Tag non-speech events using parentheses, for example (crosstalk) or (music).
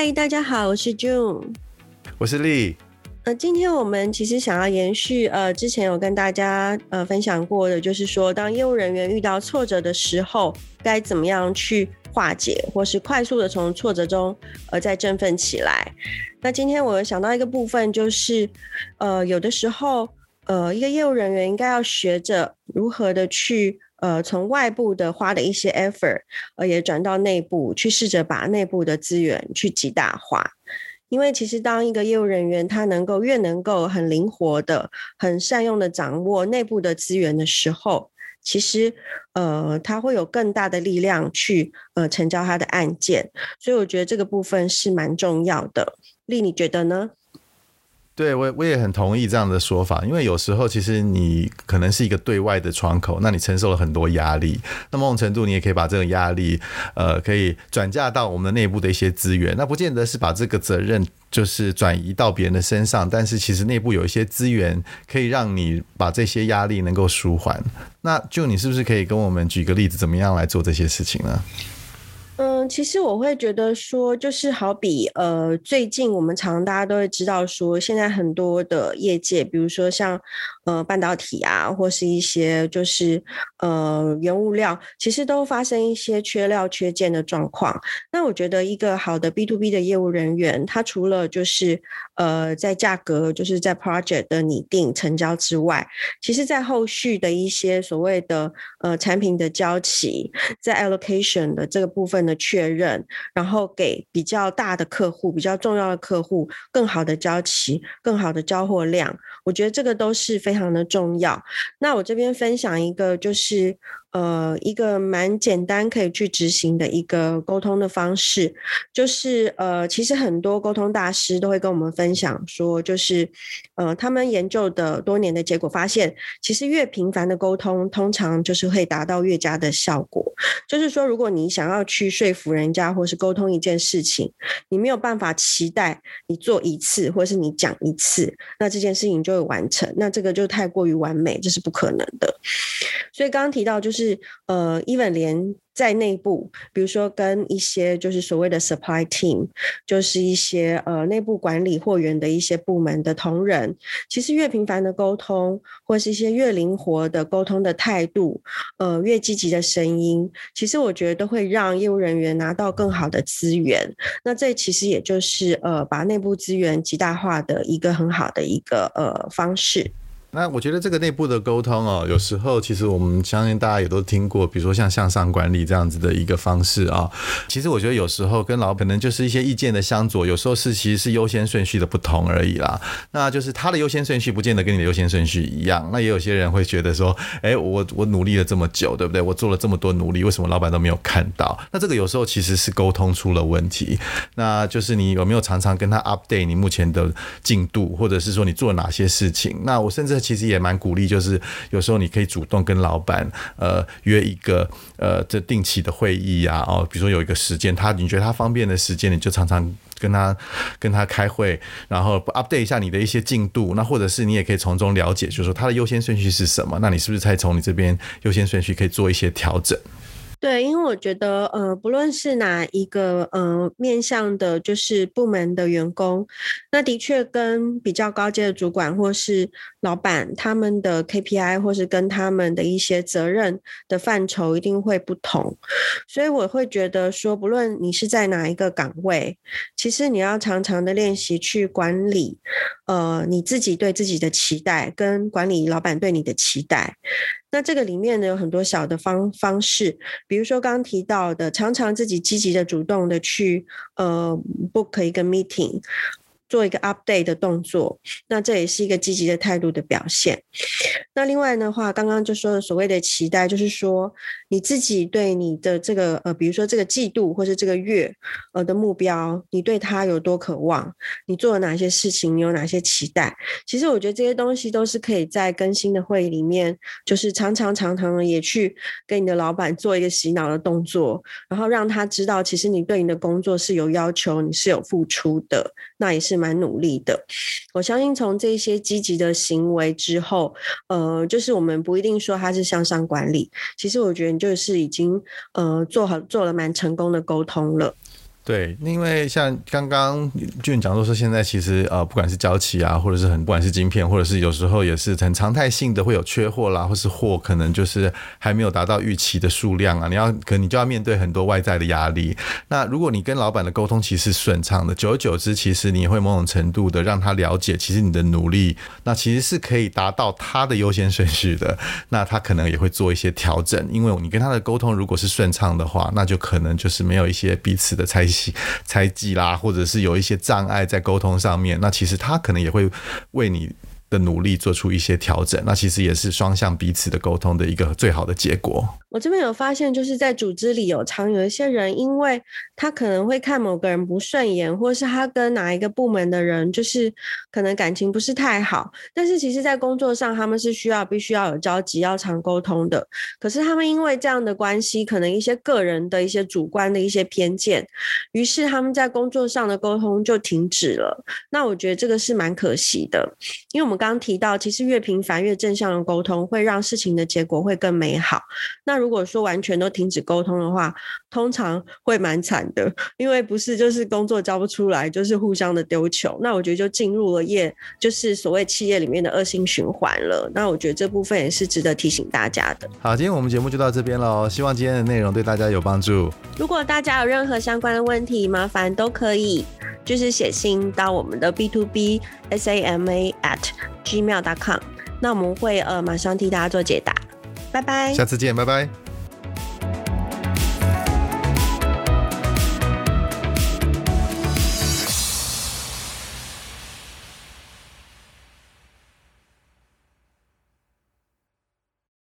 嗨，大家好，我是 June，我是 Lee。呃，今天我们其实想要延续呃之前有跟大家呃分享过的，就是说当业务人员遇到挫折的时候，该怎么样去化解，或是快速的从挫折中呃再振奋起来。那今天我想到一个部分，就是呃有的时候呃一个业务人员应该要学着如何的去。呃，从外部的花的一些 effort，呃，也转到内部去试着把内部的资源去极大化。因为其实当一个业务人员他能够越能够很灵活的、很善用的掌握内部的资源的时候，其实呃，他会有更大的力量去呃成交他的案件。所以我觉得这个部分是蛮重要的。丽，你觉得呢？对，我我也很同意这样的说法，因为有时候其实你可能是一个对外的窗口，那你承受了很多压力，那某种程度你也可以把这个压力，呃，可以转嫁到我们内部的一些资源，那不见得是把这个责任就是转移到别人的身上，但是其实内部有一些资源可以让你把这些压力能够舒缓。那就你是不是可以跟我们举个例子，怎么样来做这些事情呢？其实我会觉得说，就是好比呃，最近我们常大家都会知道说，现在很多的业界，比如说像呃半导体啊，或是一些就是呃原物料，其实都发生一些缺料、缺件的状况。那我觉得一个好的 B to B 的业务人员，他除了就是呃在价格，就是在 project 的拟定、成交之外，其实在后续的一些所谓的呃产品的交期，在 allocation 的这个部分。的确确认，然后给比较大的客户、比较重要的客户更好的交期、更好的交货量，我觉得这个都是非常的重要。那我这边分享一个，就是。呃，一个蛮简单可以去执行的一个沟通的方式，就是呃，其实很多沟通大师都会跟我们分享说，就是呃，他们研究的多年的结果发现，其实越频繁的沟通，通常就是会达到越佳的效果。就是说，如果你想要去说服人家，或是沟通一件事情，你没有办法期待你做一次，或是你讲一次，那这件事情就会完成，那这个就太过于完美，这是不可能的。所以刚刚提到就是。是呃，even 连在内部，比如说跟一些就是所谓的 supply team，就是一些呃内部管理货源的一些部门的同仁，其实越频繁的沟通，或是一些越灵活的沟通的态度，呃，越积极的声音，其实我觉得都会让业务人员拿到更好的资源。那这其实也就是呃，把内部资源极大化的一个很好的一个呃方式。那我觉得这个内部的沟通哦，有时候其实我们相信大家也都听过，比如说像向上管理这样子的一个方式啊。其实我觉得有时候跟老板可能就是一些意见的相左，有时候是其实是优先顺序的不同而已啦。那就是他的优先顺序不见得跟你的优先顺序一样。那也有些人会觉得说，哎，我我努力了这么久，对不对？我做了这么多努力，为什么老板都没有看到？那这个有时候其实是沟通出了问题。那就是你有没有常常跟他 update 你目前的进度，或者是说你做了哪些事情？那我甚至。其实也蛮鼓励，就是有时候你可以主动跟老板呃约一个呃这定期的会议呀，哦，比如说有一个时间，他你觉得他方便的时间，你就常常跟他跟他开会，然后 update 一下你的一些进度，那或者是你也可以从中了解，就是说他的优先顺序是什么，那你是不是才从你这边优先顺序可以做一些调整？对，因为我觉得，呃，不论是哪一个，呃，面向的，就是部门的员工，那的确跟比较高阶的主管或是老板，他们的 KPI 或是跟他们的一些责任的范畴一定会不同，所以我会觉得说，不论你是在哪一个岗位，其实你要常常的练习去管理，呃，你自己对自己的期待，跟管理老板对你的期待。那这个里面呢，有很多小的方方式，比如说刚刚提到的，常常自己积极的、主动的去呃 book 一个 meeting。做一个 update 的动作，那这也是一个积极的态度的表现。那另外的话，刚刚就说的所谓的期待，就是说你自己对你的这个呃，比如说这个季度或者这个月呃的目标，你对它有多渴望？你做了哪些事情？你有哪些期待？其实我觉得这些东西都是可以在更新的会议里面，就是常常常常的也去跟你的老板做一个洗脑的动作，然后让他知道，其实你对你的工作是有要求，你是有付出的，那也是。蛮努力的，我相信从这些积极的行为之后，呃，呃就是我们不一定说他是向上管理，其实我觉得你就是已经呃做好做了蛮成功的沟通了。对，因为像刚刚俊讲说说现在其实呃，不管是交期啊，或者是很不管是晶片，或者是有时候也是很常态性的会有缺货啦，或是货可能就是还没有达到预期的数量啊，你要可能你就要面对很多外在的压力。那如果你跟老板的沟通其实顺畅的，久而久之，其实你会某种程度的让他了解，其实你的努力，那其实是可以达到他的优先顺序的。那他可能也会做一些调整，因为你跟他的沟通如果是顺畅的话，那就可能就是没有一些彼此的猜 (laughs) 猜忌啦，或者是有一些障碍在沟通上面。那其实他可能也会为你的努力做出一些调整，那其实也是双向彼此的沟通的一个最好的结果。我这边有发现，就是在组织里有常有一些人，因为他可能会看某个人不顺眼，或是他跟哪一个部门的人就是可能感情不是太好，但是其实在工作上他们是需要必须要有交集、要常沟通的。可是他们因为这样的关系，可能一些个人的一些主观的一些偏见，于是他们在工作上的沟通就停止了。那我觉得这个是蛮可惜的，因为我们刚刚提到，其实越频繁越正向的沟通，会让事情的结果会更美好。那如果说完全都停止沟通的话，通常会蛮惨的，因为不是就是工作交不出来，就是互相的丢球。那我觉得就进入了业，就是所谓企业里面的恶性循环了。那我觉得这部分也是值得提醒大家的。好，今天我们节目就到这边喽，希望今天的内容对大家有帮助。如果大家有任何相关的问题，麻烦都可以就是写信到我们的 B to B S A M A at gmail dot com，那我们会呃马上替大家做解答。拜拜，下次见，拜拜。